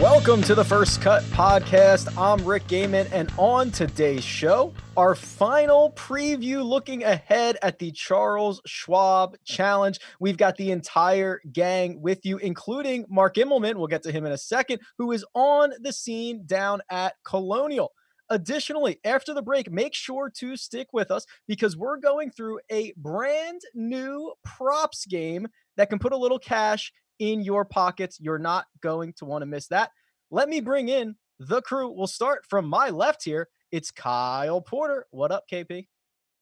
Welcome to the First Cut Podcast. I'm Rick Gehman, and on today's show, our final preview looking ahead at the Charles Schwab Challenge. We've got the entire gang with you, including Mark Immelman. We'll get to him in a second, who is on the scene down at Colonial. Additionally, after the break, make sure to stick with us because we're going through a brand new props game that can put a little cash in your pockets. You're not going to want to miss that. Let me bring in the crew. We'll start from my left here. It's Kyle Porter. What up, KP?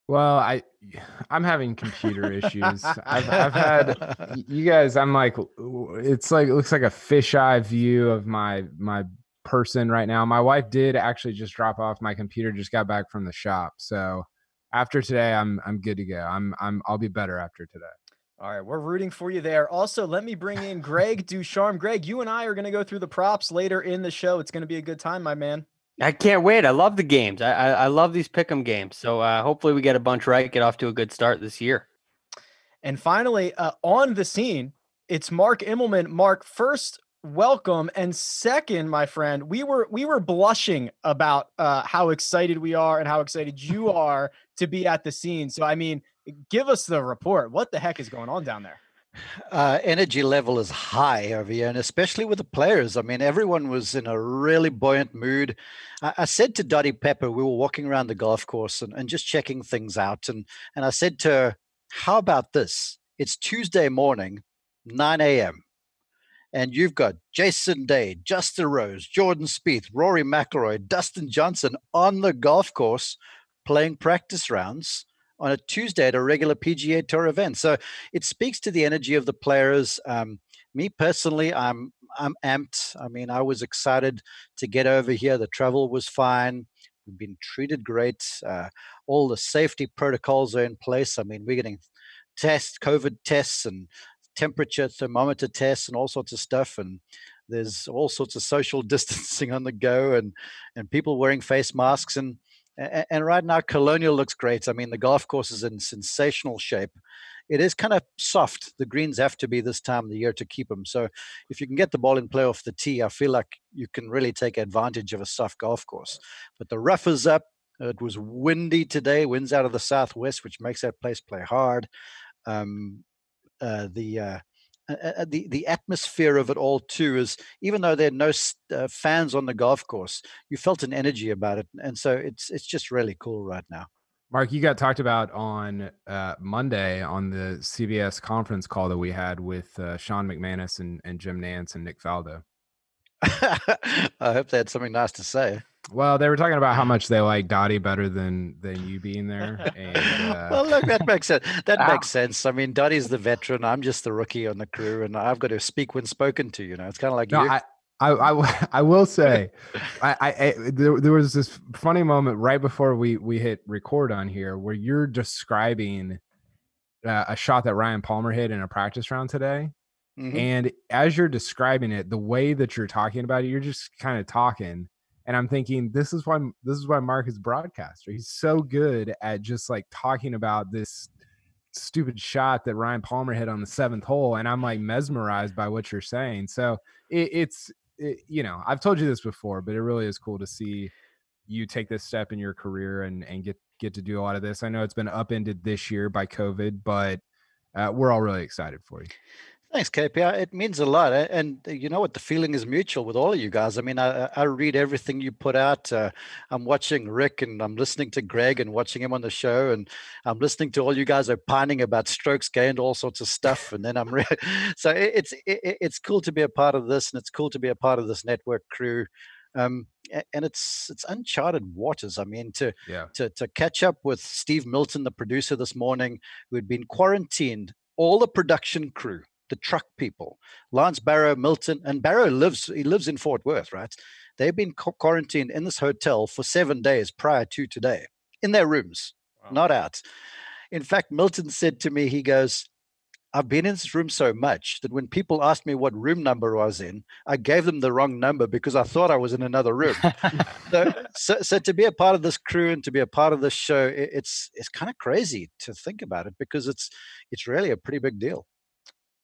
Well, I I'm having computer issues. I've, I've had you guys. I'm like, it's like it looks like a fisheye view of my my person right now. My wife did actually just drop off my computer. Just got back from the shop, so after today, I'm I'm good to go. I'm I'm I'll be better after today. All right, we're rooting for you there. Also, let me bring in Greg Ducharme. Greg, you and I are going to go through the props later in the show. It's going to be a good time, my man. I can't wait. I love the games. I I, I love these pick'em games. So uh, hopefully we get a bunch right. Get off to a good start this year. And finally, uh, on the scene, it's Mark Immelman. Mark, first, welcome, and second, my friend, we were we were blushing about uh, how excited we are and how excited you are to be at the scene. So, I mean, give us the report. What the heck is going on down there? Uh, energy level is high over here, and especially with the players. I mean, everyone was in a really buoyant mood. I, I said to Dottie Pepper, we were walking around the golf course and, and just checking things out, and and I said to her, "How about this? It's Tuesday morning, 9 a.m." And you've got Jason Day, Justin Rose, Jordan Spieth, Rory McIlroy, Dustin Johnson on the golf course playing practice rounds on a Tuesday at a regular PGA Tour event. So it speaks to the energy of the players. Um, me personally, I'm I'm amped. I mean, I was excited to get over here. The travel was fine. We've been treated great. Uh, all the safety protocols are in place. I mean, we're getting tests, COVID tests, and temperature thermometer tests, and all sorts of stuff. And there's all sorts of social distancing on the go, and and people wearing face masks. And and right now, Colonial looks great. I mean, the golf course is in sensational shape. It is kind of soft. The greens have to be this time of the year to keep them. So, if you can get the ball in play off the tee, I feel like you can really take advantage of a soft golf course. But the rough is up. It was windy today, winds out of the southwest, which makes that place play hard. Um, uh, the uh, uh, the the atmosphere of it all too is even though there are no uh, fans on the golf course, you felt an energy about it, and so it's it's just really cool right now. Mark, you got talked about on uh, Monday on the CBS conference call that we had with uh, Sean McManus and, and Jim Nantz and Nick Faldo. I hope they had something nice to say. Well, they were talking about how much they like Dottie better than than you being there. And, uh, well, look, that makes sense. That makes sense. I mean, Dottie's the veteran. I'm just the rookie on the crew, and I've got to speak when spoken to. You know, it's kind of like no, you. I, I, I, I will say, I, I, there, there was this funny moment right before we we hit record on here where you're describing uh, a shot that Ryan Palmer hit in a practice round today. Mm-hmm. And as you're describing it, the way that you're talking about it, you're just kind of talking and i'm thinking this is why this is why mark is broadcaster. He's so good at just like talking about this stupid shot that ryan palmer hit on the seventh hole and i'm like mesmerized by what you're saying. So it, it's it, you know i've told you this before but it really is cool to see you take this step in your career and and get get to do a lot of this. I know it's been upended this year by covid but uh, we're all really excited for you Thanks, KP. It means a lot. And you know what? The feeling is mutual with all of you guys. I mean, I, I read everything you put out. Uh, I'm watching Rick and I'm listening to Greg and watching him on the show. And I'm listening to all you guys opining about strokes gained, all sorts of stuff. And then I'm re- so it's it, it's cool to be a part of this and it's cool to be a part of this network crew. Um, and it's it's uncharted waters. I mean, to yeah. to to catch up with Steve Milton, the producer, this morning, who had been quarantined, all the production crew the truck people, Lance Barrow, Milton, and Barrow lives he lives in Fort Worth, right? They've been quarantined in this hotel for seven days prior to today, in their rooms, wow. not out. In fact, Milton said to me, he goes, I've been in this room so much that when people asked me what room number I was in, I gave them the wrong number because I thought I was in another room. so, so, so, to be a part of this crew and to be a part of this show, it, it's it's kind of crazy to think about it because it's it's really a pretty big deal.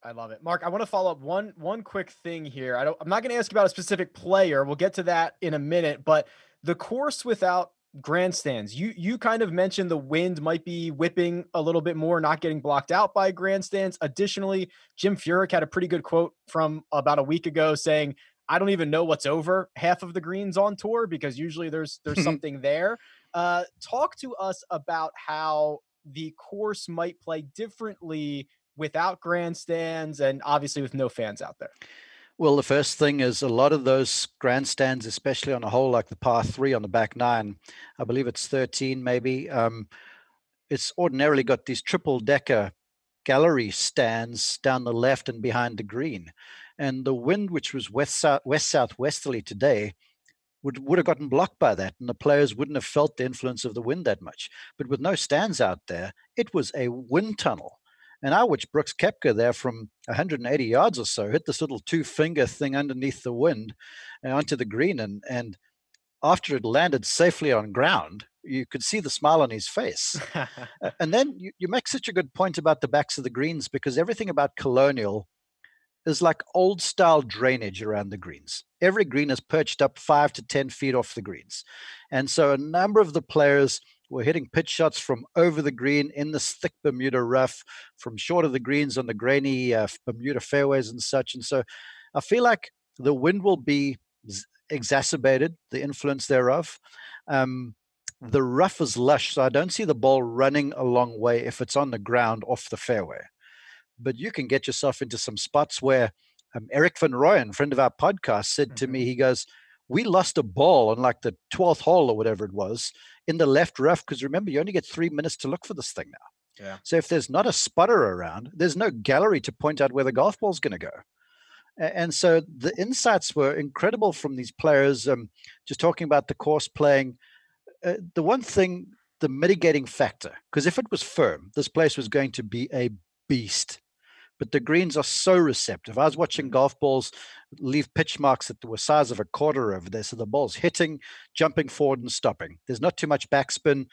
I love it. Mark, I want to follow up one one quick thing here. I don't I'm not going to ask you about a specific player. We'll get to that in a minute, but the course without grandstands. You you kind of mentioned the wind might be whipping a little bit more, not getting blocked out by grandstands. Additionally, Jim Furyk had a pretty good quote from about a week ago saying, "I don't even know what's over half of the greens on tour because usually there's there's something there." Uh, talk to us about how the course might play differently without grandstands and obviously with no fans out there? Well, the first thing is a lot of those grandstands, especially on a hole like the par three on the back nine, I believe it's 13 maybe. Um, it's ordinarily got these triple decker gallery stands down the left and behind the green. And the wind, which was west south west southwesterly today, would would have gotten blocked by that, and the players wouldn't have felt the influence of the wind that much. But with no stands out there, it was a wind tunnel and I watched Brooks Koepka there from 180 yards or so hit this little two finger thing underneath the wind uh, onto the green. And, and after it landed safely on ground, you could see the smile on his face. and then you, you make such a good point about the backs of the greens because everything about Colonial is like old style drainage around the greens. Every green is perched up five to 10 feet off the greens. And so a number of the players we're hitting pitch shots from over the green in this thick Bermuda rough, from short of the greens on the grainy uh, Bermuda fairways and such. And so I feel like the wind will be exacerbated, the influence thereof. Um, the rough is lush, so I don't see the ball running a long way if it's on the ground off the fairway. But you can get yourself into some spots where um, Erik Van Rooyen, friend of our podcast, said mm-hmm. to me, he goes, we lost a ball on like the 12th hole or whatever it was in the left rough because remember you only get three minutes to look for this thing now. Yeah. so if there's not a spotter around there's no gallery to point out where the golf ball's going to go and so the insights were incredible from these players um, just talking about the course playing. Uh, the one thing the mitigating factor because if it was firm this place was going to be a beast but the greens are so receptive. I was watching mm. golf balls leave pitch marks that were size of a quarter over there. So the ball's hitting, jumping forward and stopping. There's not too much backspin.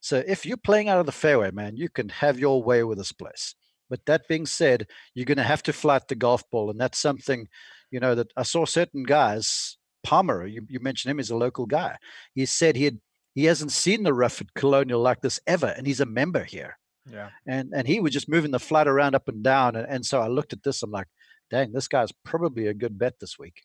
So if you're playing out of the fairway, man, you can have your way with this place. But that being said, you're going to have to flat the golf ball. And that's something, you know, that I saw certain guys, Palmer, you, you mentioned him as a local guy. He said he had he hasn't seen the rough at Colonial like this ever, and he's a member here. Yeah. And and he was just moving the flat around up and down. And, and so I looked at this, I'm like, dang, this guy's probably a good bet this week.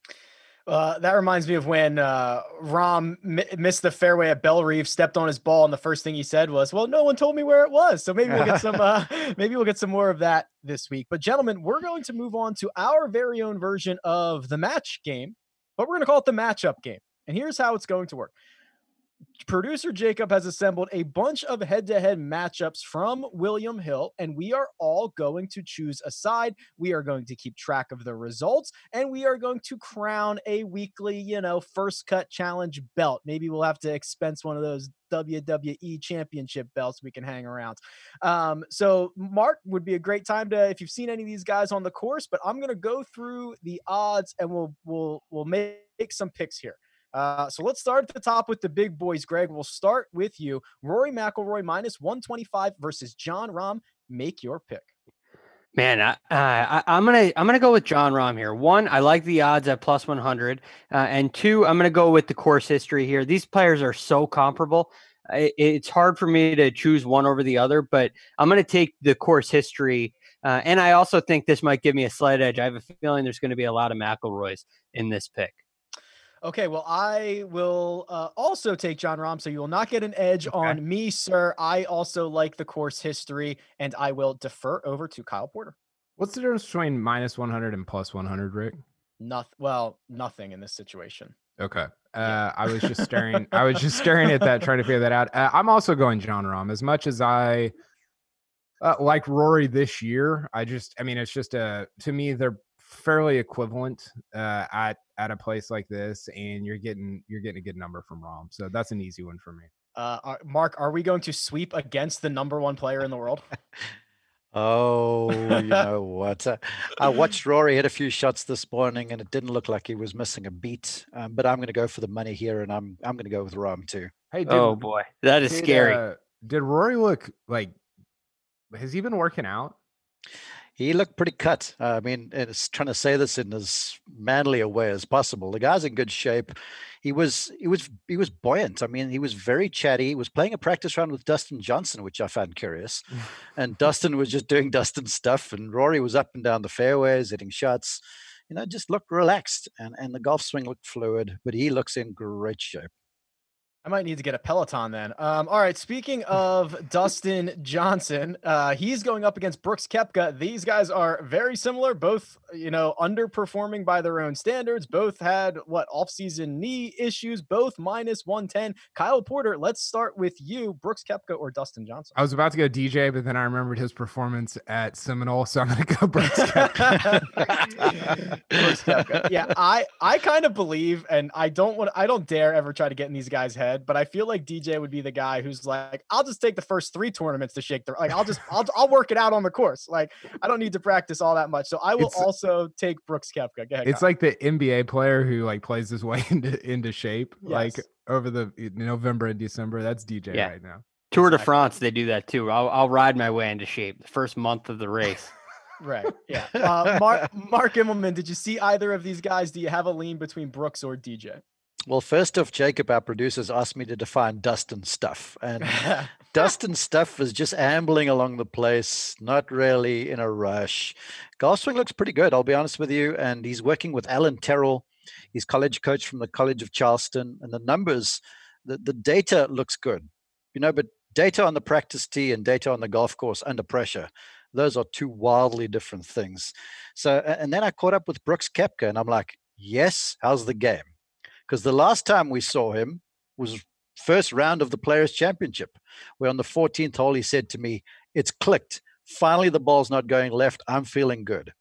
Uh, that reminds me of when uh, Rahm missed the fairway at Bellerive, stepped on his ball, and the first thing he said was, "Well, no one told me where it was." So maybe we'll get some, uh, maybe we'll get some more of that this week. But gentlemen, we're going to move on to our very own version of the match game, but we're going to call it the matchup game. And here's how it's going to work producer Jacob has assembled a bunch of head to head matchups from William Hill, and we are all going to choose a side. We are going to keep track of the results, and we are going to crown a weekly, you know, first cut challenge belt. Maybe we'll have to expense one of those WWE championship belts we can hang around. Um, so, Mark would be a great time to, if you've seen any of these guys on the course, but I'm going to go through the odds and we'll, we'll, we'll make some picks here. Uh, so let's start at the top with the big boys, Greg. We'll start with you. Rory McIlroy minus 125 versus Jon Rahm. Make your pick. Man, I, uh, I, am gonna I'm gonna go with Jon Rahm here. One, I like the odds at plus 100, uh, and two, I'm gonna go with the course history here. These players are so comparable. It, it's hard for me to choose one over the other, but I'm gonna take the course history Uh, and I also think this might give me a slight edge. I have a feeling there's going to be a lot of McIlroys in this pick. Okay, well, I will uh, also take Jon Rahm, so you will not get an edge okay. on me, sir. I also like the course history, and I will defer over to Kyle Porter. What's the difference between minus 100 and plus 100, Rick? Nothing. Well, nothing in this situation. Okay. Uh, I was just staring. I was just staring at that, trying to figure that out. Uh, I'm also going Jon Rahm. As much as I uh, like Rory this year, I just, I mean, it's just a to me they're fairly equivalent uh, at at a place like this, and you're getting you're getting a good number from Rahm. So that's an easy one for me. Uh, Mark, are we going to sweep against the number one player in the world? Oh, you know what? Uh, I watched Rory hit a few shots this morning, and it didn't look like he was missing a beat. Um, but I'm going to go for the money here, and I'm I'm going to go with Rahm too. Hey, did, oh boy, that is did, scary. Uh, did Rory look like? Has he been working out? He looked pretty cut. I mean, it's trying to say this in as manly a way as possible. The guy's in good shape. He was he was he was buoyant. I mean, he was very chatty. He was playing a practice round with Dustin Johnson, which I found curious. and Dustin was just doing Dustin stuff, and Rory was up and down the fairways, hitting shots. You know, just looked relaxed, and and the golf swing looked fluid. But he looks in great shape. I might need to get a Peloton then. Um, all right. Speaking of Dustin Johnson, uh, he's going up against Brooks Koepka. These guys are very similar, both, you know, underperforming by their own standards. Both had what off-season knee issues, both minus 110. Kyle Porter, let's start with you. Brooks Koepka or Dustin Johnson? I was about to go DJ, but then I remembered his performance at Seminole, so I'm going to go Brooks Koepka. Brooks Koepka. Yeah, I, I kind of believe, and I don't want, I don't dare ever try to get in these guys' head head, but I feel like DJ would be the guy who's like, I'll just take the first three tournaments to shake the like. I'll just I'll I'll work it out on the course. Like I don't need to practice all that much. So I will it's, also take Brooks Koepka. Go ahead, it's Kyle. like the NBA player who like plays his way into into shape yes. like over the November and December. That's DJ yeah. right now. Tour de France, they do that too. I'll I'll ride my way into shape the first month of the race. right. Yeah. Uh, Mark Mark Immelman, did you see either of these guys? Do you have a lean between Brooks or DJ? Well, first off, Jacob, our producers, asked me to define Dustin stuff. And Dustin stuff is just ambling along the place, not really in a rush. Golf swing looks pretty good, I'll be honest with you. And he's working with Allen Terrell. He's college coach from the College of Charleston. And the numbers, the, the data looks good. You know, but data on the practice tee and data on the golf course under pressure, those are two wildly different things. So, and then I caught up with Brooks Koepka and I'm like, yes, how's the game? Because the last time we saw him was first round of the Players Championship, where on the 14th hole he said to me, "It's clicked. Finally, the ball's not going left. I'm feeling good."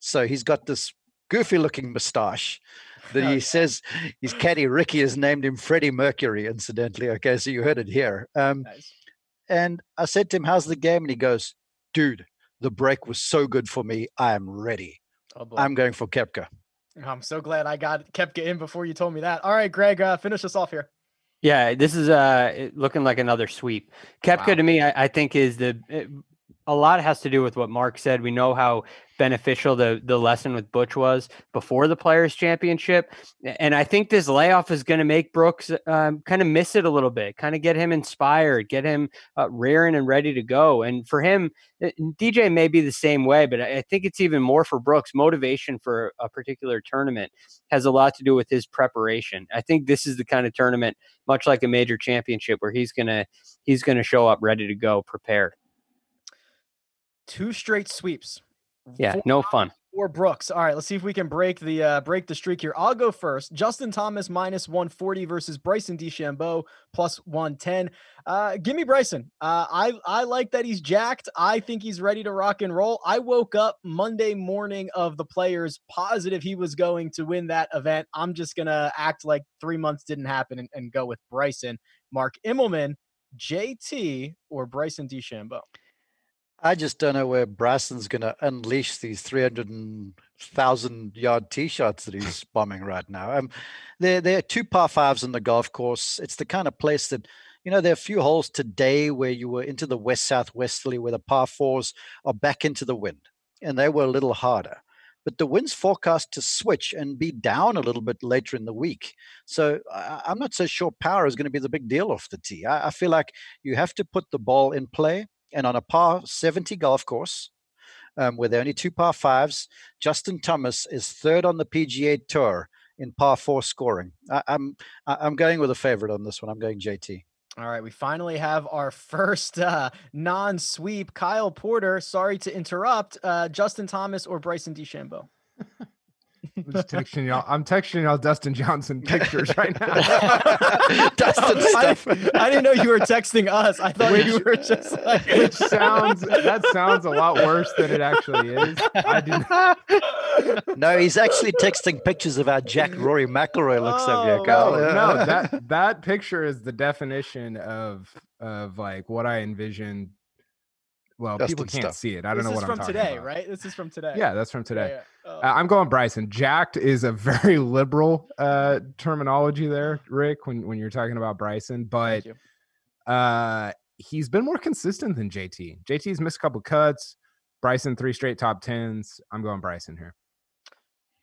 So he's got this goofy-looking moustache that he says his caddy Ricky has named him Freddie Mercury. Incidentally, okay, so you heard it here. Um, nice. And I said to him, "How's the game?" And he goes, "Dude, the break was so good for me. I am ready. Oh, I'm going for Koepka." I'm so glad I got kept in before you told me that. All right, Greg, uh, finish us off here. Yeah, this is uh looking like another sweep. Koepka wow. to me, I, I, think is the it, a lot has to do with what Mark said. We know how beneficial the the lesson with Butch was before the Players Championship, and I think this layoff is going to make Brooks um, kind of miss it a little bit, kind of get him inspired, get him uh, rearing and ready to go. And for him, DJ may be the same way, but I think it's even more for Brooks. Motivation for a particular tournament has a lot to do with his preparation. I think this is the kind of tournament, much like a major championship, where he's gonna he's gonna show up ready to go, prepared. Two straight sweeps yeah, Four no fun. Or Brooks. All right, let's see if we can break the uh, break the streak here. I'll go first. Justin Thomas minus 140 versus Bryson DeChambeau plus 110. Uh, give me Bryson. Uh, I I like that he's jacked. I think he's ready to rock and roll. I woke up Monday morning of the players positive he was going to win that event. I'm just gonna act like three months didn't happen and, and go with Bryson. Mark Immelman, JT, or Bryson DeChambeau. I just don't know where Bryson's going to unleash these 300,000 yard tee shots that he's bombing right now. Um, there, there are two par fives on the golf course. It's the kind of place that, you know, there are a few holes today where you were into the west southwesterly where the par fours are back into the wind and they were a little harder. But the wind's forecast to switch and be down a little bit later in the week. So I, am not so sure power is going to be the big deal off the tee. I, I feel like you have to put the ball in play and on a par 70 golf course, um, where they're only two par fives. Justin Thomas is third on the PGA Tour in par four scoring. I, I'm I'm going with a favorite on this one. I'm going JT. All right, we finally have our first uh, non-sweep. Kyle Porter. Sorry to interrupt. Uh, Justin Thomas or Bryson DeChambeau. I'm just texting y'all. I'm texting y'all Dustin Johnson pictures right now. Dustin I, stuff. I didn't know you were texting us. I thought you were just like. Which sounds that sounds a lot worse than it actually is. I did No, he's actually texting pictures of how Jack Rory McIlroy looks over here, Oh, Kyle. no, no, that that picture is the definition of of like what I envisioned. Well, people can't stuff. see it. I don't this know what from I'm talking about. This is from today, about. right? This is from today. Yeah, that's from today. yeah. Oh. Uh, I'm going Bryson. Jacked is a very liberal uh, terminology there, Rick, when when you're talking about Bryson, but uh, he's been more consistent than JT. JT's missed a couple cuts. Bryson three straight top tens. I'm going Bryson here.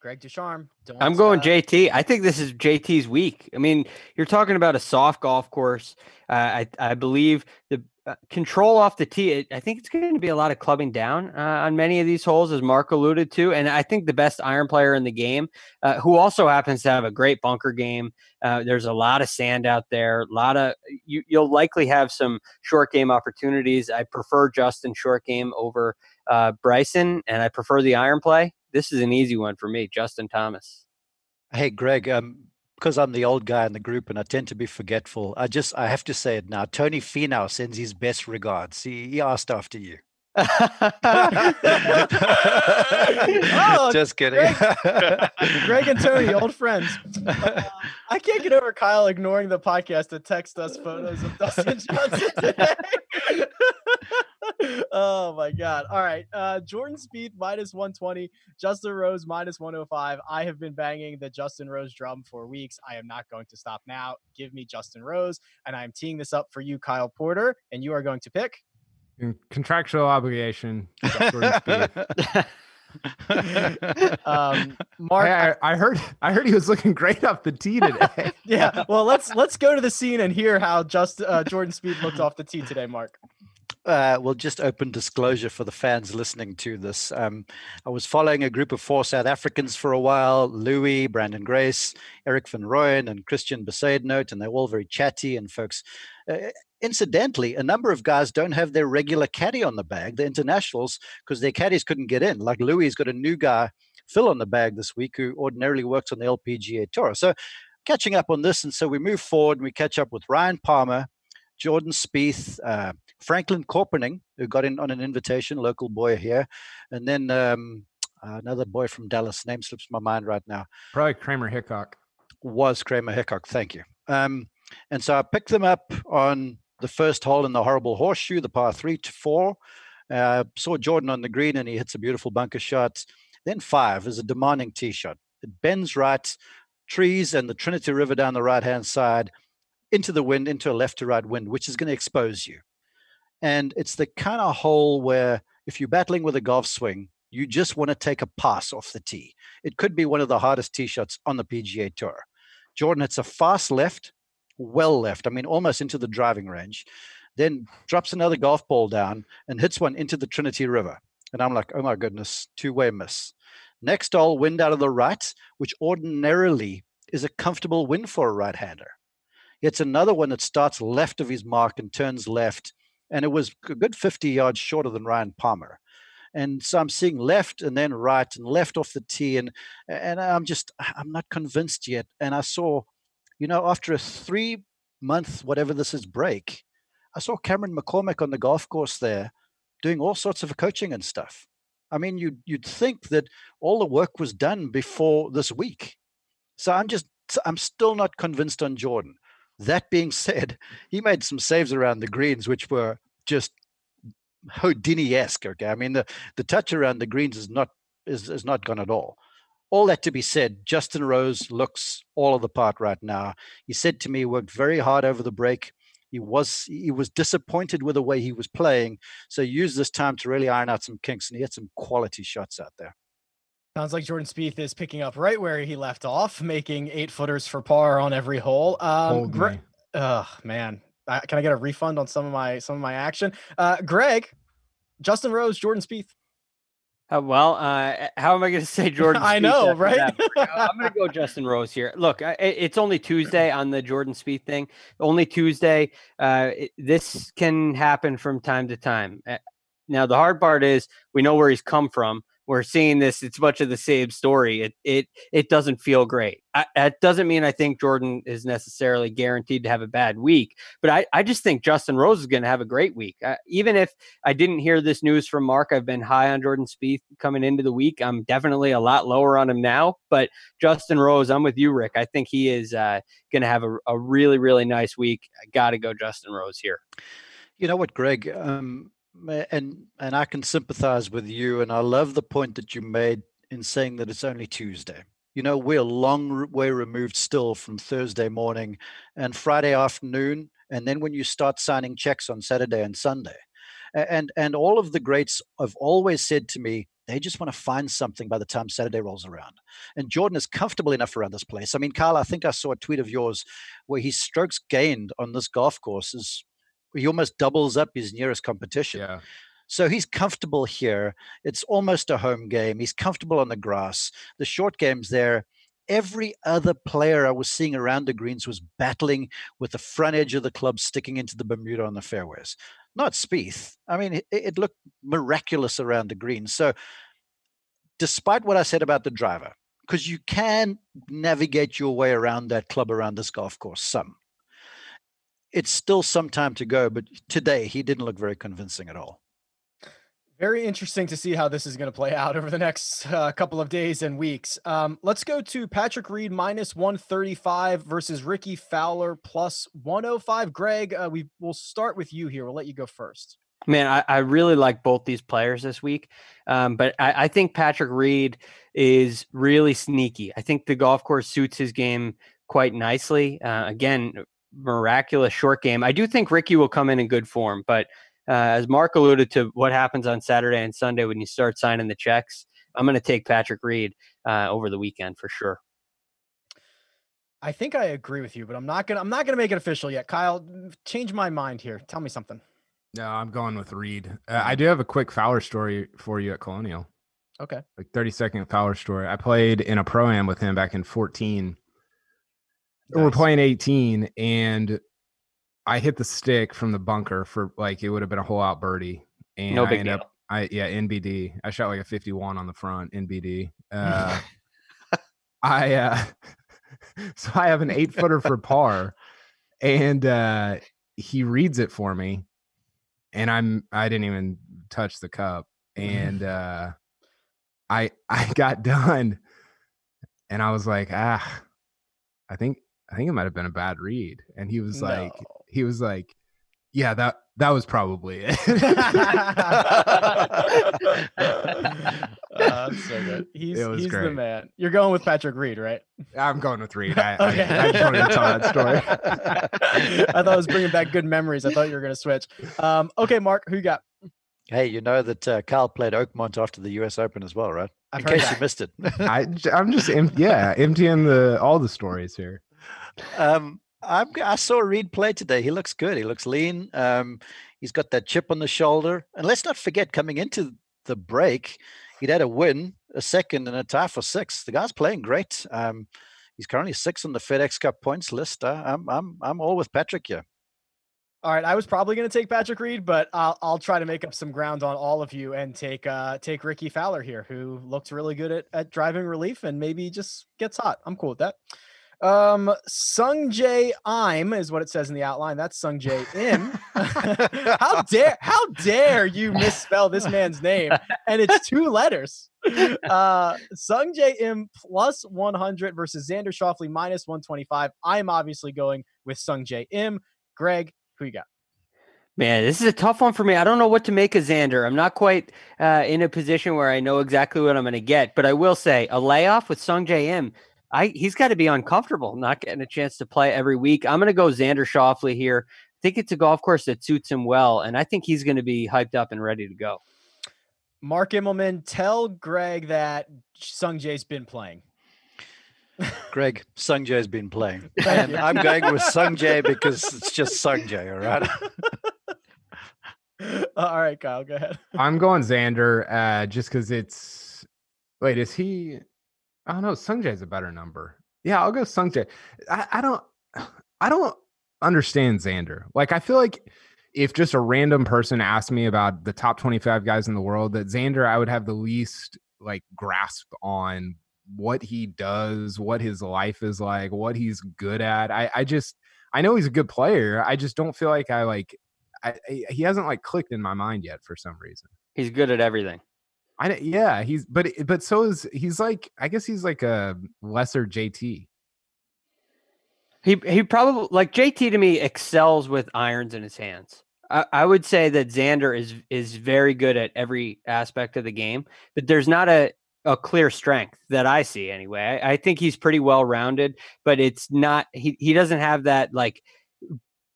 Greg Ducharme. I'm going stop. JT. I think this is JT's week. I mean, you're talking about a soft golf course. Uh, I I believe the uh, control off the tee. it- I think it's going to be a lot of clubbing down uh, on many of these holes, as Mark alluded to. And I think the best iron player in the game, uh, who also happens to have a great bunker game. Uh, there's a lot of sand out there. A lot of you, you'll likely have some short game opportunities. I prefer Justin short game over uh, Bryson, and I prefer the iron play. This is an easy one for me, Justin Thomas. Hey, Greg, um, because I'm the old guy in the group and I tend to be forgetful, I just I have to say it now. Tony Finau sends his best regards. He, he asked after you. Oh, just kidding. Greg and Tony, old friends. Uh, I can't get over Kyle ignoring the podcast to text us photos of Dustin Johnson today. oh my god! All right, uh, Jordan Spieth minus one twenty, Justin Rose minus one hundred five. I have been banging the Justin Rose drum for weeks. I am not going to stop now. Give me Justin Rose, and I am teeing this up for you, Kyle Porter, and you are going to pick. In contractual obligation. Um, Mark, Hey, I, I heard I heard he was looking great off the tee today. yeah. Well, let's let's go to the scene and hear how just uh, Jordan Spieth looked off the tee today, Mark. uh, well, just open disclosure for the fans listening to this. Um, I was following a group of four South Africans for a while Louis, Branden Grace, Erik Van Rooyen, and Christiaan Bezuidenhout, and they're all very chatty and folks. Uh, incidentally, a number of guys don't have their regular caddy on the bag, the internationals, because their caddies couldn't get in. Like Louis has got a new guy, Phil, on the bag this week, who ordinarily works on the LPGA Tour. So, catching up on this, and so we move forward and we catch up with Ryan Palmer, Jordan Spieth, uh, Franklin Corpening, who got in on an invitation, local boy here, and then um, another boy from Dallas. Name slips my mind right now. Probably Kramer Hickok. Was Kramer Hickok? Thank you. Um, and so I picked them up on the first hole in the horrible horseshoe, the par three to four. Uh, saw Jordan on the green and he hits a beautiful bunker shot. Then five is a demanding tee shot. It bends right, trees and the Trinity River down the right hand side into the wind, into a left to right wind, which is going to expose you. And it's the kind of hole where if you're battling with a golf swing, you just want to take a pass off the tee. It could be one of the hardest tee shots on the PGA Tour. Jordan hits a fast left, well left, I mean, almost into the driving range, then drops another golf ball down and hits one into the Trinity River. And I'm like, oh my goodness, two way miss. Next hole, wind out of the right, which ordinarily is a comfortable win for a right hander. It's another one that starts left of his mark and turns left. And it was a good 50 yards shorter than Ryan Palmer. And so I'm seeing left and then right and left off the tee. And, and I'm just, I'm not convinced yet. And I saw, you know, after a three month, whatever this is, break, I saw Cameron McCormick on the golf course there doing all sorts of coaching and stuff. I mean, you'd, you'd think that all the work was done before this week. So I'm just, I'm still not convinced on Jordan. That being said, he made some saves around the greens, which were just Houdini-esque. Okay, I mean the the touch around the greens is not is is not gone at all. All that to be said, Justin Rose looks all of the part right now. He said to me, he worked very hard over the break. He was he was disappointed with the way he was playing, so he used this time to really iron out some kinks, and he had some quality shots out there. Sounds like Jordan Spieth is picking up right where he left off, making eight footers for par on every hole. Um, Hold Gre- me. oh man, uh, can I get a refund on some of my some of my action? Uh, Greg, Justin Rose, Jordan Spieth. Uh, well, uh, how am I going to say Jordan? I know, right? I'm going to go Justin Rose here. Look, I, it's only Tuesday on the Jordan Spieth thing. Only Tuesday. Uh, it, this can happen from time to time. Uh, now, the hard part is we know where he's come from we're seeing this it's much of the same story it it it doesn't feel great. I, that doesn't mean i think jordan is necessarily guaranteed to have a bad week but i, I just think justin rose is going to have a great week. Uh, even if i didn't hear this news from mark i've been high on jordan Spieth coming into the week i'm definitely a lot lower on him now but justin rose i'm with you rick i think he is uh, going to have a, a really really nice week i gotta go justin rose here. You know what greg um and and I can sympathize with you, and I love the point that you made in saying that it's only Tuesday. You know, we're a long way removed still from Thursday morning and Friday afternoon, and then when you start signing checks on Saturday and Sunday, and and all of the greats have always said to me they just want to find something by the time Saturday rolls around. And Jordan is comfortable enough around this place. I mean, Kyle, I think I saw a tweet of yours where his strokes gained on this golf course is he almost doubles up his nearest competition. Yeah. So he's comfortable here. It's almost a home game. He's comfortable on the grass. The short game's there. Every other player I was seeing around the greens was battling with the front edge of the club sticking into the Bermuda on the fairways. Not Spieth. I mean, it, it looked miraculous around the greens. So, despite what I said about the driver, because you can navigate your way around that club around this golf course some it's still some time to go, but today he didn't look very convincing at all. Very interesting to see how this is going to play out over the next uh, couple of days and weeks. Um, let's go to Patrick Reed minus 135 versus Rickie Fowler plus 105. Greg, uh, we will start with you here. We'll let you go first. Man, I, I really like both these players this week, um, but I, I think Patrick Reed is really sneaky. I think the golf course suits his game quite nicely. Uh, again, miraculous short game. I do think Rickie will come in in good form, but uh, as Mark alluded to, what happens on Saturday and Sunday when you start signing the checks, I'm going to take Patrick Reed uh, over the weekend for sure. I think I agree with you, but I'm not gonna. I'm not gonna make it official yet. Kyle, change my mind here. Tell me something. No, I'm going with Reed. Uh, I do have a quick Fowler story for you at Colonial. Okay. Like 30 second Fowler story. I played in a pro am with him back in 14 Nice. We're playing 18, and I hit the stick from the bunker for like it would have been a whole out birdie. And no big I deal. Up, I yeah, NBD. I shot like a 51 on the front, NBD. Uh, I uh, so I have an eight footer for par, and uh, he reads it for me, and I'm I didn't even touch the cup, and uh, I I got done, and I was like ah, I think I think it might have been a bad read. And he was no. like, he was like, yeah, that that was probably it. uh, so good. He's, he's great. the man. You're going with Patrick Reed, right? I'm going with Reed. I, okay. I, I just wanted to tell that story. I thought I was bringing back good memories. I thought you were going to switch. Um, okay, Mark, who you got? Hey, you know that uh, Carl played Oakmont after the U.S. Open as well, right? I've In case that. you missed it. I, I'm just, yeah, emptying the all the stories here. Um, I'm, i saw Reed play today. He looks good. He looks lean. Um, he's got that chip on the shoulder. And let's not forget, coming into the break, he'd had a win, a second, and a tie for six. The guy's playing great. Um, he's currently six on the FedEx Cup points list. Uh, I'm I'm I'm all with Patrick here. All right, I was probably going to take Patrick Reed, but I'll I'll try to make up some ground on all of you and take uh take Rickie Fowler here, who looks really good at, at driving relief and maybe just gets hot. I'm cool with that. Um, Sung Jae Im is what it says in the outline. That's Sung Jae Im. how dare how dare you misspell this man's name? And it's two letters. Uh, Sung Jae Im plus 100 versus Xander Schauffele minus 125. I'm obviously going with Sung Jae Im. Greg, who you got? Man, this is a tough one for me. I don't know what to make of Xander. I'm not quite uh, in a position where I know exactly what I'm going to get, but I will say a layoff with Sung Jae Im I he's got to be uncomfortable not getting a chance to play every week. I'm going to go Xander Schauffele here. I think it's a golf course that suits him well, and I think he's going to be hyped up and ready to go. Mark Immelman, tell Greg that Sung Jae's been playing. Greg, Sung Jae's been playing. And I'm going with Sung Jae because it's just Sung Jae, all right? all right, Kyle, go ahead. I'm going Xander uh, just because it's. Wait, is he? I don't know. Sungjae's a better number. Yeah, I'll go Sungjae. I, I don't. I don't understand Xander. Like, I feel like if just a random person asked me about the top 25 guys in the world, that Xander, I would have the least like grasp on what he does, what his life is like, what he's good at. I, I just, I know he's a good player. I just don't feel like I like, I, I, he hasn't like clicked in my mind yet for some reason. He's good at everything. I yeah, he's but eh, but so is he's like I guess he's like a lesser JT. He he probably like JT to me excels with irons in his hands. I, I would say that Xander is is very good at every aspect of the game, but there's not a a clear strength that I see anyway. I, I think he's pretty well rounded, but it's not he he doesn't have that like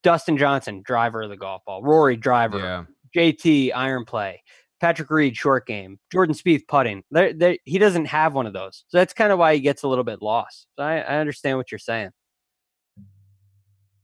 Dustin Johnson, driver of the golf ball, Rory driver, Yeah. JT iron play, Patrick Reed short game, Jordan Spieth putting. There, there, he doesn't have one of those, so that's kind of why he gets a little bit lost. So I, I understand what you're saying.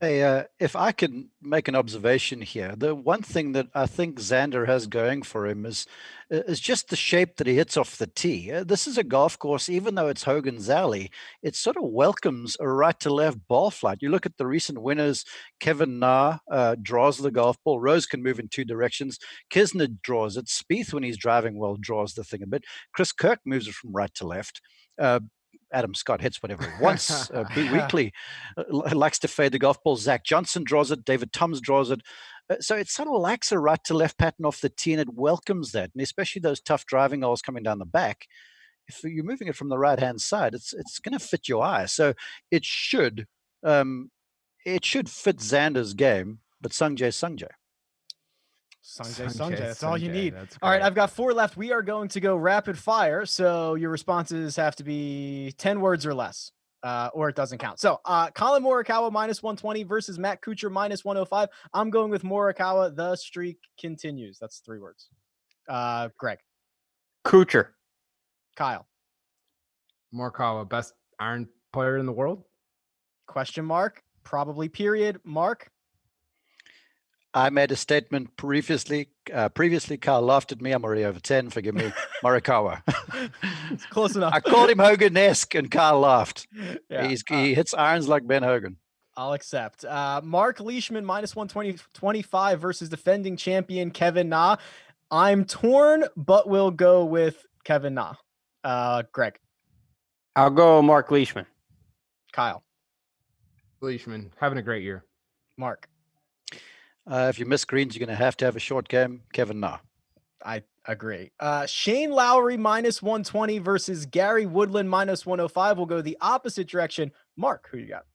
Hey, uh, if I can make an observation here, the one thing that I think Xander has going for him is is just the shape that he hits off the tee. Uh, this is a golf course, even though it's Hogan's Alley, it sort of welcomes a right to left ball flight. You look at the recent winners, Kevin Na uh, draws the golf ball. Rose can move in two directions. Kisner draws it. Spieth, when he's driving well, draws the thing a bit. Chris Kirk moves it from right to left. Uh, Adam Scott hits whatever he wants. Uh, Pete Weekley uh, likes to fade the golf ball. Zach Johnson draws it. David Toms draws it. Uh, so it sort of lacks a right to left pattern off the tee, and it welcomes that, and especially those tough driving holes coming down the back. If you're moving it from the right hand side, it's it's going to fit your eye. So it should um, it should fit Xander's game, but Sungjae Sungjae. Sanjay, Sanjay, that's all you need. that's All right. I've got four left. We are going to go rapid fire. So your responses have to be 10 words or less, uh, or it doesn't count. So uh, Collin Morikawa minus 120 versus Matt Kuchar minus 105. I'm going with Morikawa. The streak continues. That's three words. Uh, Greg, Kuchar, Kyle, Morikawa, best iron player in the world. question mark, probably period, mark. I made a statement previously. Uh, previously, Carl laughed at me. I'm already over ten. Forgive me, Morikawa. It's close enough. I called him Hogan-esque, and Carl laughed. Yeah, He's, uh, he hits irons like Ben Hogan. I'll accept. Uh, Mark Leishman minus 120, 25 versus defending champion Kevin Na. I'm torn, but we'll go with Kevin Na. Uh, Greg, I'll go Mark Leishman. Kyle, Leishman having a great year. Mark. Uh, if you miss greens, you're going to have to have a short game. Kevin Na. I agree. Uh, Shane Lowry minus 120 versus Gary Woodland minus 105. We'll go the opposite direction. Mark, who you got?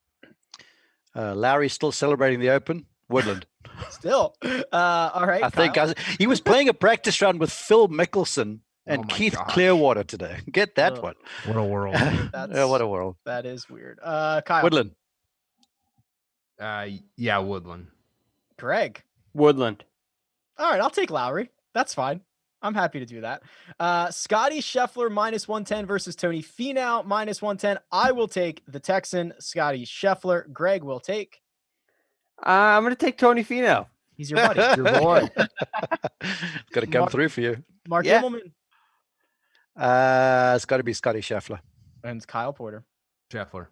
Uh, Lowry's still celebrating the Open. Woodland. Still. Uh, all right. I think Kyle. I, he was playing a practice round with Phil Mickelson and Oh Keith gosh. Clearwater today. Get that Ugh. one. What a world. yeah, what a world. that is weird. Uh, Kyle, Woodland. uh, yeah, Woodland. Greg. Woodland. All right, I'll take Lowry. That's fine. I'm happy to do that. Uh, Scottie Scheffler minus 110 versus Tony Finau minus 110. I will take the Texan, Scottie Scheffler. Greg will take. Uh, I'm going to take Tony Finau. He's your buddy. Your boy. Got to come Mark- through for you. Mark Yeah. Immelman Uh, it's got to be Scotty Scheffler. and Kyle Porter. Scheffler.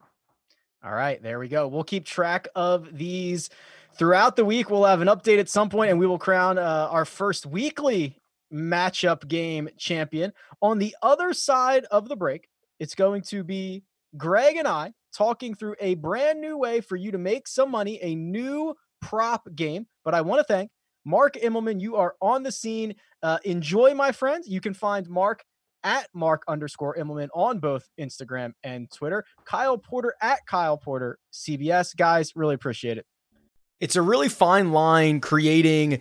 All right, there we go. We'll keep track of these throughout the week. We'll have an update at some point, and we will crown uh, our first weekly matchup game champion. On the other side of the break, it's going to be Greg and I talking through a brand new way for you to make some money, a new prop game. But I want to thank Mark Immelman. You are on the scene. Uh, enjoy, my friends. You can find Mark at Mark underscore Immelman on both Instagram and Twitter. Kyle Porter at Kyle Porter CBS. Guys, really appreciate it. It's a really fine line creating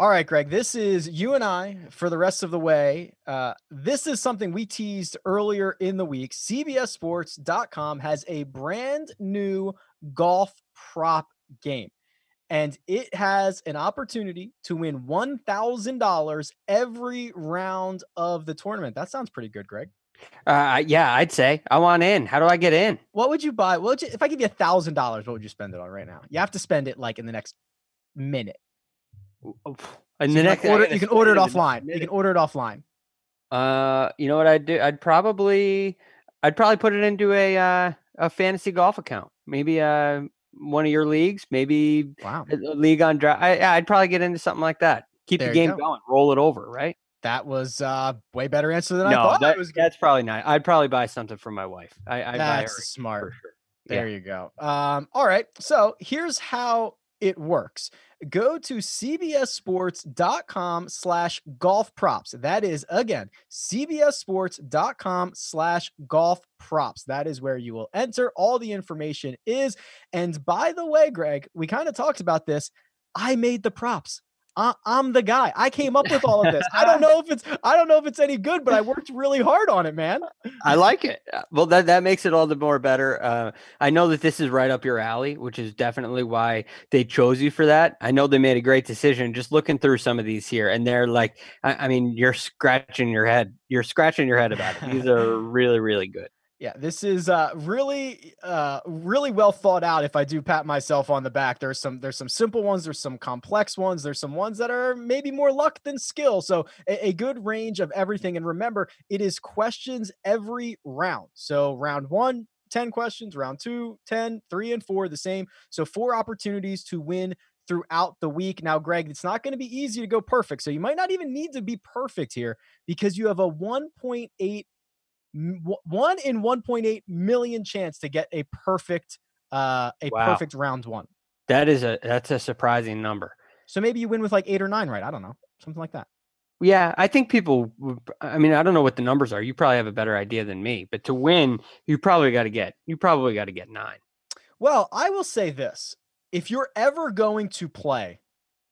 All right, Greg, this is you and I for the rest of the way. Uh, this is something we teased earlier in the week. CBSSports.com has a brand new golf prop game, and it has an opportunity to win $1,000 every round of the tournament. That sounds pretty good, Greg. Uh, yeah, I'd say I want in. How do I get in? What would you buy? What would you, if I give you a thousand dollars? What would you spend it on right now? You have to spend it like in the next minute. And So the you, next can order, you can order it spend in the offline. You can order it offline. Uh, you know what I'd do? I'd probably, I'd probably put it into a uh, a fantasy golf account. Maybe uh one of your leagues. Maybe Wow. league on draft. I, I'd probably get into something like that. Keep There the game go. going. Roll it over. Right? That was uh way better answer than I thought that, was. that's probably not. I'd probably buy something for my wife. I, I buy her That's for smart. sure. There you go. Um, all right. So here's how it works. Go to cbssports.com slash golf props. That is again, cbssports.com slash golf props. That is where you will enter. All the information is. And by the way, Greg, we kind of talked about this. I made the props. I- I'm the guy. I came up with all of this. I don't know if it's I don't know if it's any good, but I worked really hard on it, man. I like it. Uh, Well, that that makes it all the more better. Uh, I know that this is right up your alley, which is definitely why they chose you for that. I know they made a great decision. Just looking through some of these here, and they're like, I, I mean, you're scratching your head. You're scratching your head about it. These are really, really good. Yeah, this is uh, really, uh, really well thought out. If I do pat myself on the back, there's some, there's some simple ones, there's some complex ones, there's some ones that are maybe more luck than skill. So a, a good range of everything. And remember, it is questions every round. So round one, 10 questions, round two, 10, three and four, the same. So four opportunities to win throughout the week. Now, Greg, it's not going to be easy to go perfect. So you might not even need to be perfect here because you have a 1.8 m- w- one in 1.8 million chance to get a perfect uh a Wow. perfect round one That is a that's a surprising number. so maybe you win with like eight or nine right i don't know something like that Yeah, I think people. I mean, I don't know what the numbers are. You probably have a better idea than me. But to win, you probably got to get. You probably got to get nine. well i will say this if you're ever going to play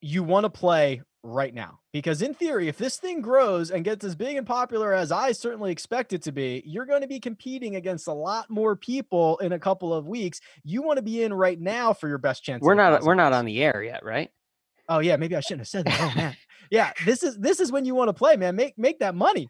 you want to play right now because in theory if this thing grows and gets as big and popular as i certainly expect it to be you're going to be competing against a lot more people in a couple of weeks you want to be in right now for your best chance We're not. We're not on the air yet, right? Oh yeah, maybe I shouldn't have said that. Oh man. yeah, this is this is when you want to play, man. Make make that money.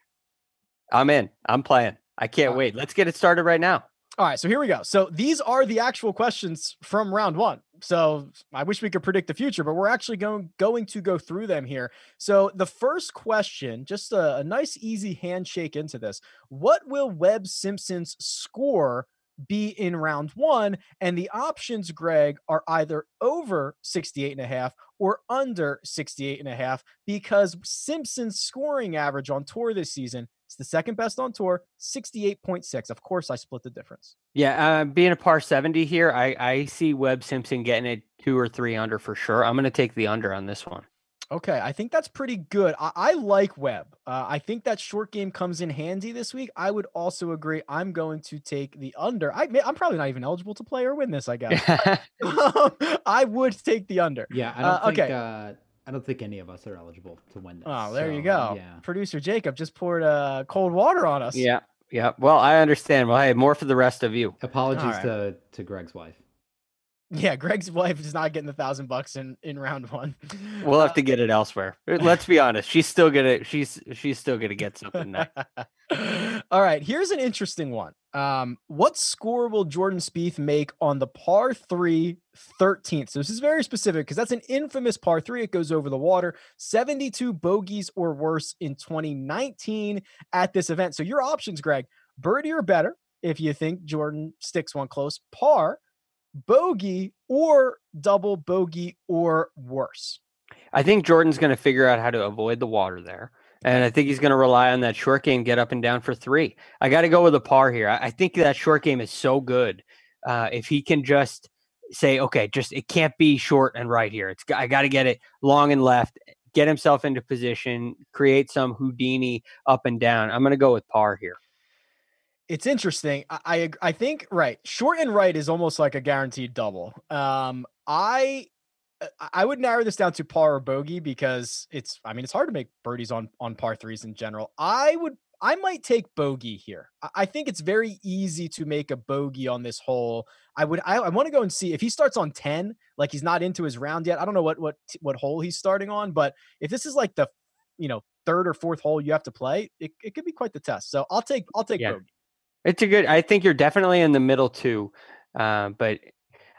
I'm in. I'm playing. I can't Uh, wait. Let's get it started right now. All right, so here we go. So these are the actual questions from round 1. So I wish we could predict the future, but we're actually going going to go through them here. So the first question, just a, a nice easy handshake into this. What will Webb Simpson's score be in round one. And the options, Greg, are either over 68 and a half or under 68 and a half because Simpson's scoring average on tour this season is the second best on tour, 68.6. Of course, I split the difference. Yeah, uh, being a par 70 here, I, I see Webb Simpson getting it two or three under for sure. I'm going to take the under on this one. Okay, I think that's pretty good. I, I like Webb. Uh, I think that short game comes in handy this week. I would also agree. I'm going to take the under. I, I'm probably not even eligible to play or win this. I guess I would take the under. Yeah, I don't uh, think. Okay. Uh, I don't think any of us are eligible to win this. Oh, there so, you go. Yeah. Producer Jacob just poured uh, cold water on us. Yeah, yeah. Well, I understand. Well, hey, more for the rest of you. Apologies right. to to Greg's wife. Yeah, Greg's wife is not getting the thousand bucks in in round one. We'll have to uh, get it elsewhere. Let's be honest. She's still gonna she's she's still gonna get something. All right, here's an interesting one. Um, what score will Jordan Spieth make on the par three 13th? So this is very specific because that's an infamous par three. It goes over the water. 72 bogeys or worse in 2019 at this event. So your options, Greg, birdie or better if you think Jordan sticks one close, par bogey or double bogey or worse. I think Jordan's going to figure out how to avoid the water there. And I think he's going to rely on that short game, get up and down for three. I got to go with a par here. I, think that short game is so good. Uh, if he can just say, okay, just it can't be short and right here. It's I got to get it long and left, get himself into position, create some Houdini up and down. I'm going to go with par here it's interesting. I, I, I think right, short and right is almost like a guaranteed double. Um, I uh, I would narrow this down to par or bogey because it's I mean it's hard to make birdies on on par threes in general. I would I might take bogey here. I think it's very easy to make a bogey on this hole. I would I, I want to go and see if he starts on 10, like he's not into his round yet. I don't know what what what hole he's starting on, but if this is like the you know third or fourth hole you have to play, it, it could be quite the test. So I'll take I'll take yeah. bogey. It's a good. I think you're definitely in the middle too, uh, but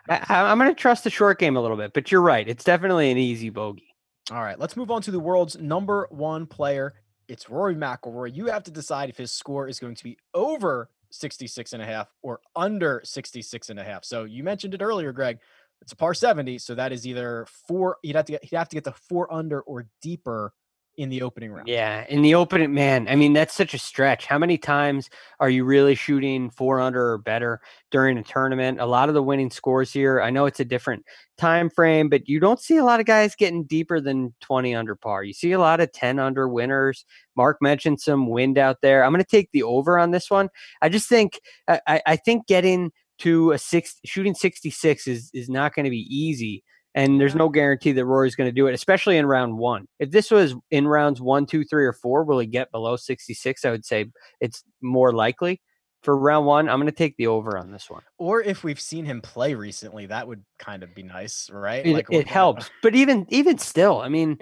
I, I'm going to trust the short game a little bit. But you're right. It's definitely an easy bogey. All right, let's move on to the world's number one player. It's Rory McIlroy. You have to decide if his score is going to be over 66 and a half or under 66 and a half. So you mentioned it earlier, Greg. It's a par 70, so that is either four. He'd have to get he'd have to get the four under or deeper in the opening round. Yeah, in the opening, man. I mean, that's such a stretch. How many times are you really shooting four under or better during a tournament? A lot of the winning scores here. I know it's a different time frame, but you don't see a lot of guys getting deeper than 20 under par. You see a lot of 10 under winners. Mark mentioned some wind out there. I'm going to take the over on this one. I just think I, I think getting to a six shooting 66 is is not going to be easy and there's no guarantee that Rory's going to do it, especially in round one. If this was in rounds one, two, three, or four, will he get below 66? I would say it's more likely. For round one, I'm going to take the over on this one. Or if we've seen him play recently, that would kind of be nice, right? It, like, it helps. But even even still, I mean,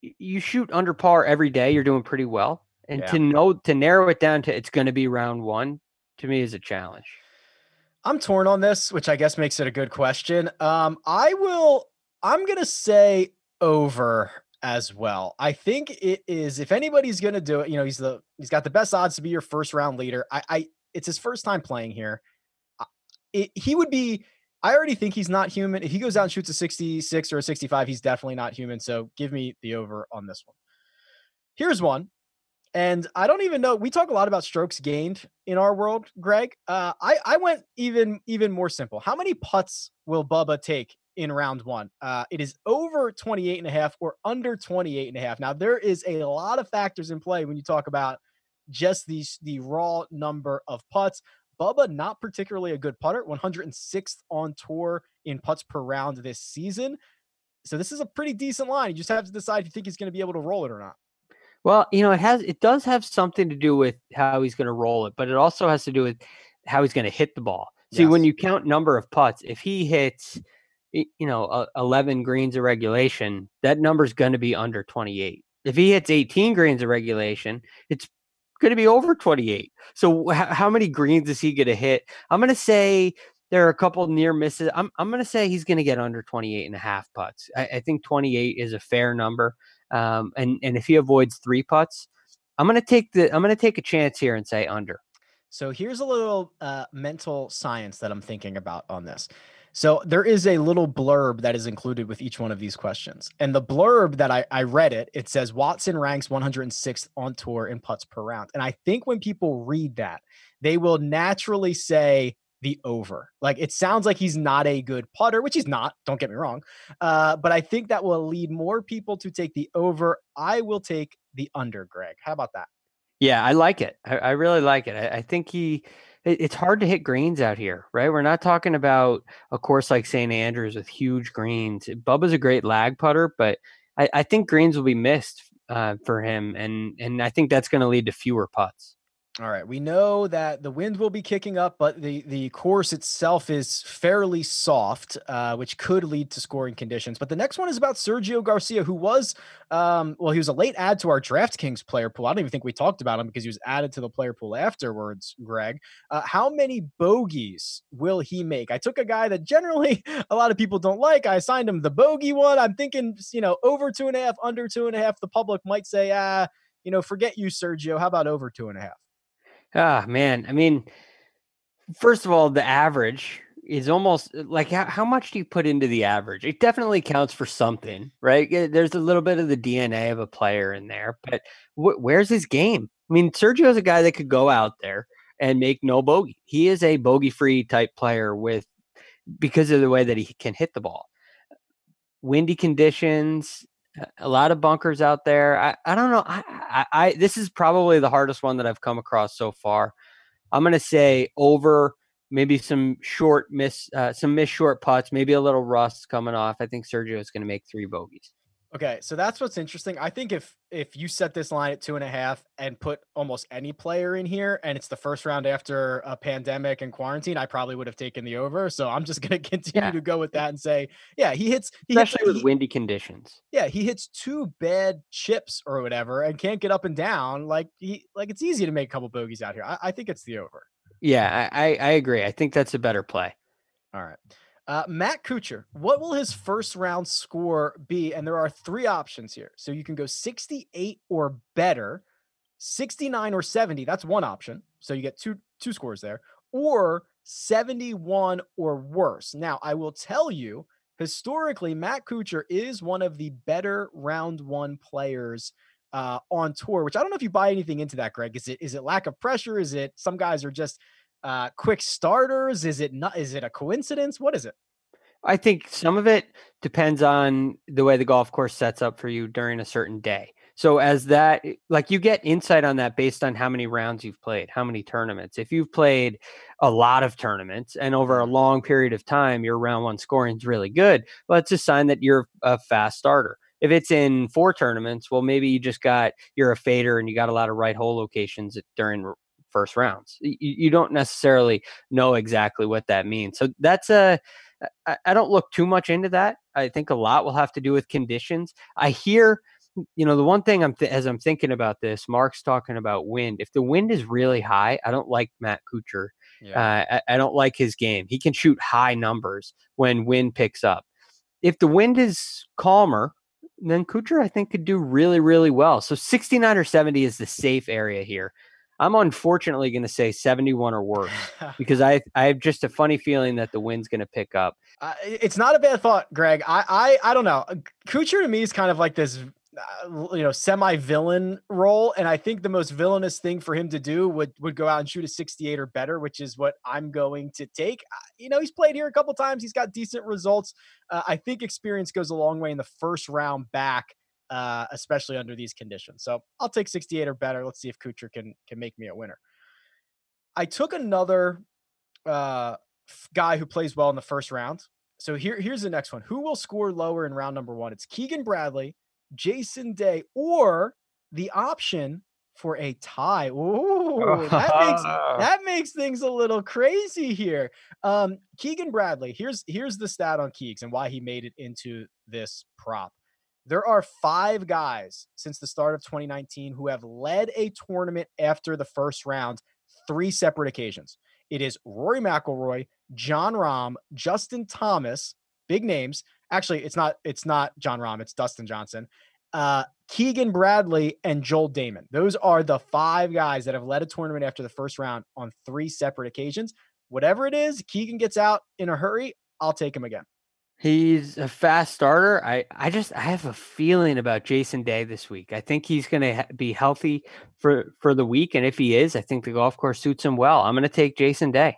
you shoot under par every day, you're doing pretty well. And yeah. to know to narrow it down to it's going to be round one, to me is a challenge. I'm torn on this, which I guess makes it a good question. Um, I will. I'm gonna say over as well. I think it is. If anybody's gonna do it, you know, he's the he's got the best odds to be your first round leader. I, I it's his first time playing here. It, he would be. I already think he's not human. If he goes out and shoots a 66 or a 65, he's definitely not human. So give me the over on this one. Here's one and I don't even know. We talk a lot about strokes gained in our world, Greg. Uh, I I went even even more simple. How many putts will Bubba take in round one? Uh, it is over 28 and a half or under 28 and a half. Now there is a lot of factors in play when you talk about just the the raw number of putts. Bubba not particularly a good putter, 106th on tour in putts per round this season. So this is a pretty decent line. You just have to decide if you think he's going to be able to roll it or not. Well, you know, it has it does have something to do with how he's going to roll it, but it also has to do with how he's going to hit the ball. See, yes. when you count number of putts, if he hits, you know, uh, 11 greens of regulation, that number is going to be under 28. If he hits 18 greens of regulation, it's going to be over 28. So, how many greens is he going to hit? I'm going to say there are a couple near misses. I'm, I'm going to say he's going to get under 28 and a half putts. I, I think 28 is a fair number. Um, and and if he avoids three putts, I'm gonna take the I'm gonna take a chance here and say under. So here's a little uh, mental science that I'm thinking about on this. So there is a little blurb that is included with each one of these questions. And the blurb that I, I read it, it says Watson ranks 106th on tour in putts per round. And I think when people read that, they will naturally say the over. Like it sounds like he's not a good putter, which he's not. Don't get me wrong. Uh, but I think that will lead more people to take the over. I will take the under, Greg. How about that? Yeah, I like it. I, I really like it. I, I think he it's hard to hit greens out here, right? We're not talking about a course like St. Andrews with huge greens. Bubba's a great lag putter, but I, I think greens will be missed uh, for him, and and I think that's going to lead to fewer putts. All right. We know that the wind will be kicking up, but the, the course itself is fairly soft, uh, which could lead to scoring conditions. But the next one is about Sergio Garcia, who was, um, well, he was a late add to our DraftKings player pool. I don't even think we talked about him because he was added to the player pool afterwards, Greg. Uh, how many bogeys will he make? I took a guy that generally a lot of people don't like. I assigned him the bogey one. I'm thinking, you know, over two and a half, under two and a half. The public might say, ah, you know, forget you, Sergio. How about over two and a half? Ah, man. I mean, first of all, the average is almost uh, like how, how much do you put into the average? It definitely counts for something, right? There's a little bit of the DNA of a player in there, but wh- where's his game? I mean, Sergio is a guy that could go out there and make no bogey. He is a bogey free type player with because of the way that he can hit the ball. Windy conditions, a lot of bunkers out there. I, I don't know. I, I, I this is probably the hardest one that I've come across so far. I'm gonna say over maybe some short miss, uh, some miss short putts, maybe a little rust coming off. I think Sergio is gonna make three bogeys. Okay, so that's what's interesting. I think if if you set this line at two and a half and put almost any player in here, and it's the first round after a pandemic and quarantine, I probably would have taken the over. So I'm just going to continue yeah. to go with that and say, yeah, he hits, he especially hits, with he, windy conditions. Yeah, he hits two bad chips or whatever, and can't get up and down. Like he, like it's easy to make a couple bogeys out here. I, I think it's the over. Yeah, I, I agree. I think that's a better play. All right. Uh, Matt Kuchar, what will his first round score be? And there are three options here. So you can go 68 or better, 69 or 70. That's one option. So you get two two scores there, or 71 or worse. Now, I will tell you, historically, Matt Kuchar is one of the better round one players uh, on tour, which I don't know if you buy anything into that, Greg. Is it is it lack of pressure? Is it some guys are just uh, quick starters? Is it not? Is it a coincidence? What is it? I think some of it depends on the way the golf course sets up for you during a certain day. So as that eh, like you get insight on that based on how many rounds you've played, how many tournaments. If you've played a lot of tournaments and over a long period of time your round 1 scoring is really good, well it's a sign that you're a fast starter. If it's in four tournaments, well maybe you just got you're a fader and you got a lot of right hole locations during first rounds. You, you don't necessarily know exactly what that means. So that's a I, I don't look too much into that. I think a lot will have to do with conditions. I hear you know the one thing i'm th- as i'm thinking about this mark's talking about wind if the wind is really high i don't like matt kuchar yeah. uh, I, I, don't like his game he can shoot high numbers when wind picks up if the wind is calmer then kuchar i think could do really really well so 69 or 70 is the safe area here I'm unfortunately going to say 71 or worse because I I have just a funny feeling that the wind's going to pick up. Uh, it's not a bad thought, Greg. I I I don't know. Kuchar to me is kind of like this uh, you know semi villain role and i think the most villainous thing for him to do would would go out and shoot a 68 or better which is what i'm going to take uh, you know he's played here a couple times he's got decent results uh, i think experience goes a long way in the first round back uh, especially under these conditions. So I'll take 68 or better. Let's see if Kuchar can can make me a winner. I took another uh, guy who plays well in the first round. So here, here's the next one. Who will score lower in round number one? It's Keegan Bradley, Jason Day, or the option for a tie. Ooh, that makes that makes things a little crazy here. Um, Keegan Bradley. Here's here's the stat on Keegs and why he made it into this prop. There are five guys since the start of 2019 who have led a tournament after the first round, three separate occasions. It is Rory McIlroy, Jon Rahm, Justin Thomas, big names. Actually, it's not it's not Jon Rahm, it's Dustin Johnson, uh, Keegan Bradley and Joel Dahmen. Those are the five guys that have led a tournament after the first round on three separate occasions. Whatever it is, Keegan gets out in a hurry. I'll take him again. He's a fast starter. I, I just I have a feeling about Jason Day this week. I think he's going to ha- be healthy for for the week, and if he is, I think the golf course suits him well. I'm going to take Jason Day.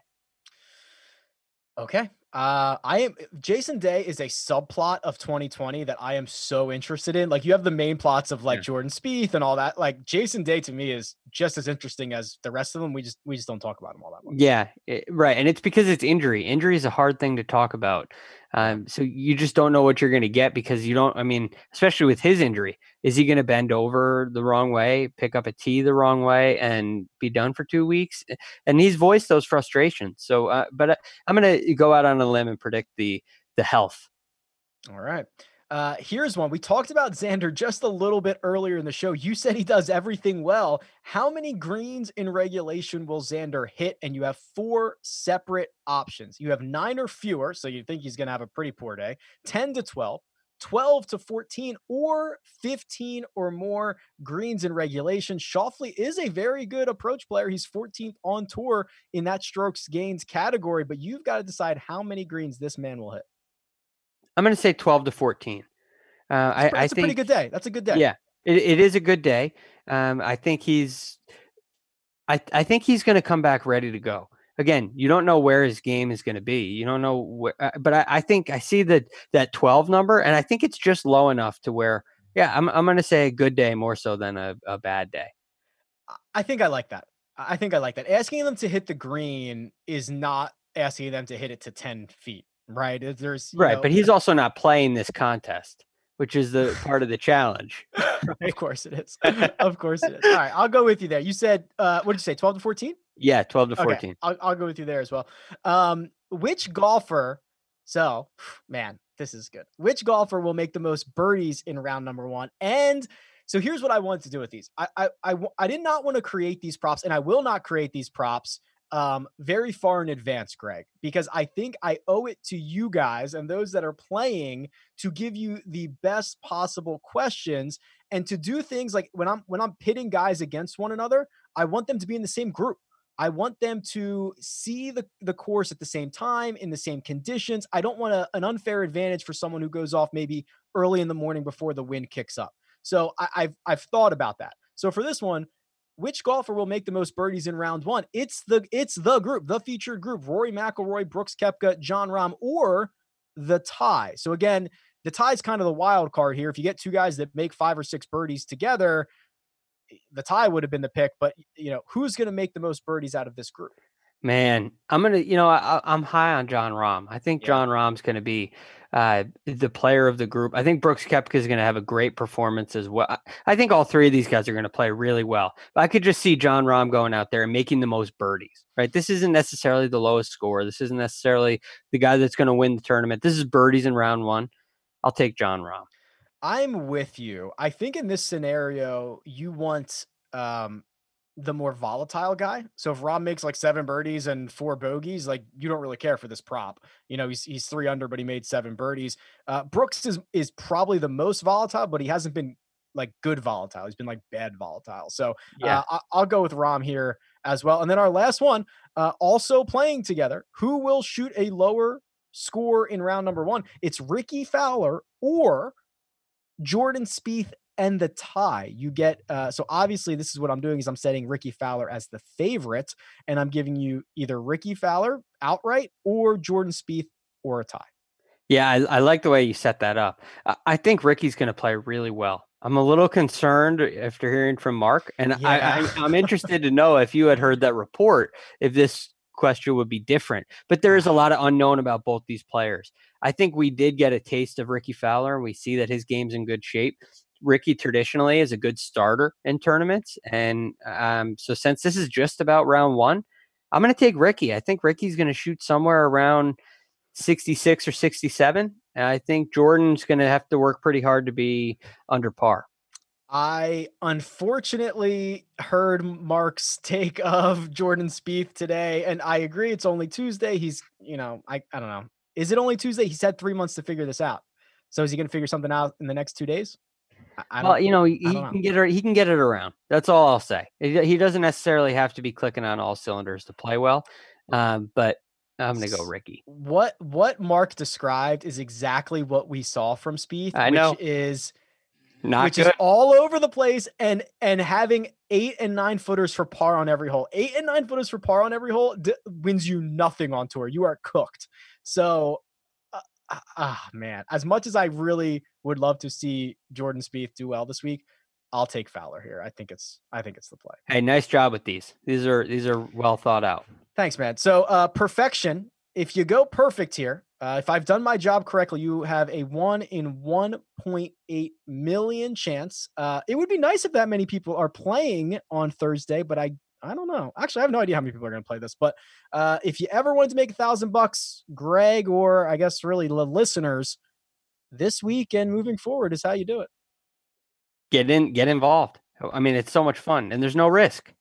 Okay, uh, I am Jason Day is a subplot of 2020 that I am so interested in. Like you have the main plots of like Yeah. Jordan Spieth and all that. Like Jason Day to me is just as interesting as the rest of them. We just we just don't talk about them all that much. Yeah, it- right. And it's because it's injury. Injury is a hard thing to talk about. Um, so you just don't know what you're going to get because you don't. I mean, especially with his injury, is he going to bend over the wrong way, pick up a tee the wrong way, and be done for two weeks? And he's voiced those frustrations. So, uh, but uh, I'm going to go out on a limb and predict the the health. All right. Uh, here's one. We talked about Xander just a little bit earlier in the show. You said he does everything well. How many greens in regulation will Xander hit? And you have four separate options. You have nine or fewer, so you think he's going to have a pretty poor day. 10 to 12, 12 to 14, or 15 or more greens in regulation. Schauffele is a very good approach player. He's 14th on tour in that strokes gains category, but you've got to decide how many greens this man will hit. I'm going to say 12 to 14. Uh, I, That's I a pretty good day. That's a good day. Yeah, it, it is a good day. Um, I think he's, I I think he's going to come back ready to go. Again, you don't know where his game is going to be. You don't know where, uh, but I, I think I see that that twelve number, and I think it's just low enough to where, yeah, I'm I'm going to say a good day more so than a, a bad day. I- think I like that. I I think I like that. Asking them to hit the green is not asking them to hit it to 10 feet, right? If There's Right, know- but he's also not playing this contest, which is the part of the challenge. of course it is. of course it is. All right, I'll go with you there. You said uh what did you say? 12 to 14? Yeah, twelve to Okay, fourteen. I'll, I'll go with you there as well. Um, which golfer? So, man, this is good. Which golfer will make the most birdies in round number one? And so here's what I wanted to do with these. I I I, I did not want to create these props, and I will not create these props um very far in advance greg because i think i owe it to you guys and those that are playing to give you the best possible questions and to do things like when i'm when i'm pitting guys against one another i want them to be in the same group I want them to see the, the course at the same time in the same conditions. I don't want a, an unfair advantage for someone who goes off maybe early in the morning before the wind kicks up. So I, I've I've thought about that. So for this one, which golfer will make the most birdies in round one? It's the it's the group, the featured group: Rory McIlroy, Brooks Koepka, Jon Rahm, or the tie. So again, the tie is kind of the wild card here. If you get two guys that make five or six birdies together, the tie would have been the pick. But you know, who's going to make the most birdies out of this group? Man, I'm gonna, you know, I, I'm high on Jon Rahm. I think Yeah. Jon Rahm's gonna be uh, the player of the group. I think Brooks Koepka is gonna have a great performance as well. I- think all three of these guys are gonna play really well. But I could just see Jon Rahm going out there and making the most birdies. Right? This isn't necessarily the lowest score. This isn't necessarily the guy that's gonna win the tournament. This is birdies in round one. I'll take Jon Rahm. I'm with you. I think in this scenario, you want um the more volatile guy. So if Rahm makes like seven birdies and four bogeys, like you don't really care for this prop. You know, he's he's three under, but he made seven birdies. Uh Brooks is is probably the most volatile, but he hasn't been like good volatile. He's been like bad volatile. So Yeah. uh, I- I'll go with Rahm here as well. And then our last one, uh, also playing together, who will shoot a lower score in round number one? It's Rickie Fowler or Jordan Spieth and the tie. You get uh, so obviously this is what I'm doing is I'm setting Rickie Fowler as the favorite, and I'm giving you either Rickie Fowler outright or Jordan Spieth or a tie. Yeah, I, I like the way you set that up. I, I think Rickie's going to play really well. I'm a little concerned after hearing from Mark, and Yeah. I, I, I'm interested to know if you had heard that report, if this question would be different. But there is a lot of unknown about both these players. I think we did get a taste of Rickie Fowler, and we see that his game's in good shape. Rickie traditionally is a good starter in tournaments, and um, so since this is just about round one, I'm going to take Rickie. I think Rickie's going to shoot somewhere around 66 or 67. And I think Jordan's going to have to work pretty hard to be under par. I unfortunately heard Mark's take of Jordan Spieth today, and I agree. It's only Tuesday. He's, you know, I, I don't know. Is it only Tuesday? He's had three months to figure this out. So is he going to figure something out in the next two days? I, Well, you know, he, he know. can get it. He can get it around. That's all I'll say. He, doesn't necessarily have to be clicking on all cylinders to play well. Um, but I'm gonna go Rickie. what what Mark described is exactly what we saw from Spieth, I which know. is Not which good. is all over the place and and having eight and nine footers for par on every hole. Eight and nine footers for par on every hole d- wins you nothing on tour. You are cooked. So, ah man, as much as I really would love to see Jordan Spieth do well this week, I'll take Fowler here. I think it's I think it's the play. hey, nice job with these. These are these are well thought out. Thanks, man. So, uh, perfection. If you go perfect here, uh, if I've done my job correctly, you have a one in 1.8 million chance. Uh, it would be nice if that many people are playing on Thursday, but I I don't know. Actually, I have no idea how many people are going to play this. But uh, if you ever wanted to make a thousand bucks, Greg, or I guess really the listeners, this week and moving forward is how you do it. Get in, get involved. I mean, it's so much fun, and there's no risk.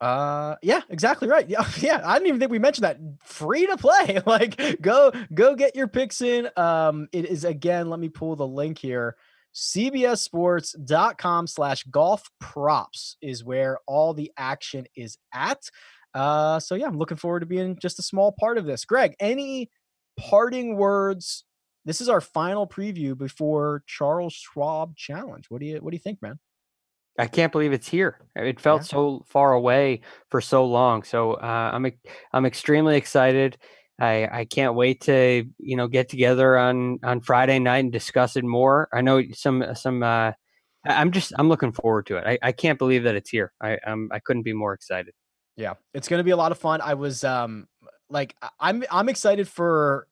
Uh, yeah, exactly right. Yeah, yeah. I didn't even think we mentioned that. Free to play. Like, go go get your picks in. Um, it is again. Let me pull the link here. CBSSports.com slash golf props is where all the action is at. Uh, so yeah, I'm looking forward to being just a small part of this. Greg, any parting words? This is our final preview before Charles Schwab Challenge. What do you what do you think, man? I can't believe it's here. It felt Yeah. so far away for so long. So uh, I'm I'm extremely excited. I I can't wait to you know get together on on Friday night and discuss it more. I know some some. Uh, I'm just I'm looking forward to it. I, I can't believe that it's here. I I couldn't be more excited. Yeah, it's going to be a lot of fun. I was um like I'm I'm excited for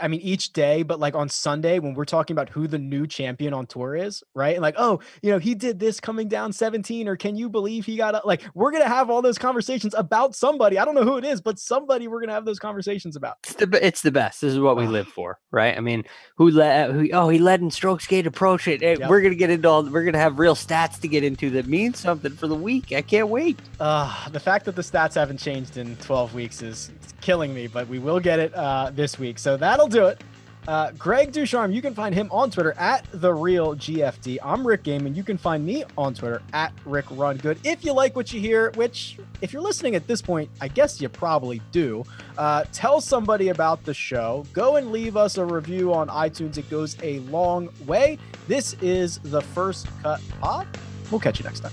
I mean each day, but like on Sunday when we're talking about who the new champion on tour is, right? And like, oh, you know, he did this coming down 17 or can you believe he got a, like we're going to have all those conversations about somebody. I don't know who it is, but somebody we're going to have those conversations about. It's the it's the best. This is what we live for, right? I mean, who led? Who, oh, he led in strokes gained approach. It. Yep. We're gonna get into all. We're gonna have real stats to get into that means something for the week. I can't wait. Uh, the fact that the stats haven't changed in 12 weeks is killing me, but we will get it uh, this week. So that'll do it. Uh, Greg Ducharme, you can find him on Twitter at the real GFD. I'm Rick Gehman. You can find me on Twitter at Rick Run Good. If you like what you hear, which if you're listening at this point, I guess you probably do, uh, tell somebody about the show. Go and leave us a review on iTunes. It goes a long way. This is the first cut pod. We'll catch you next time.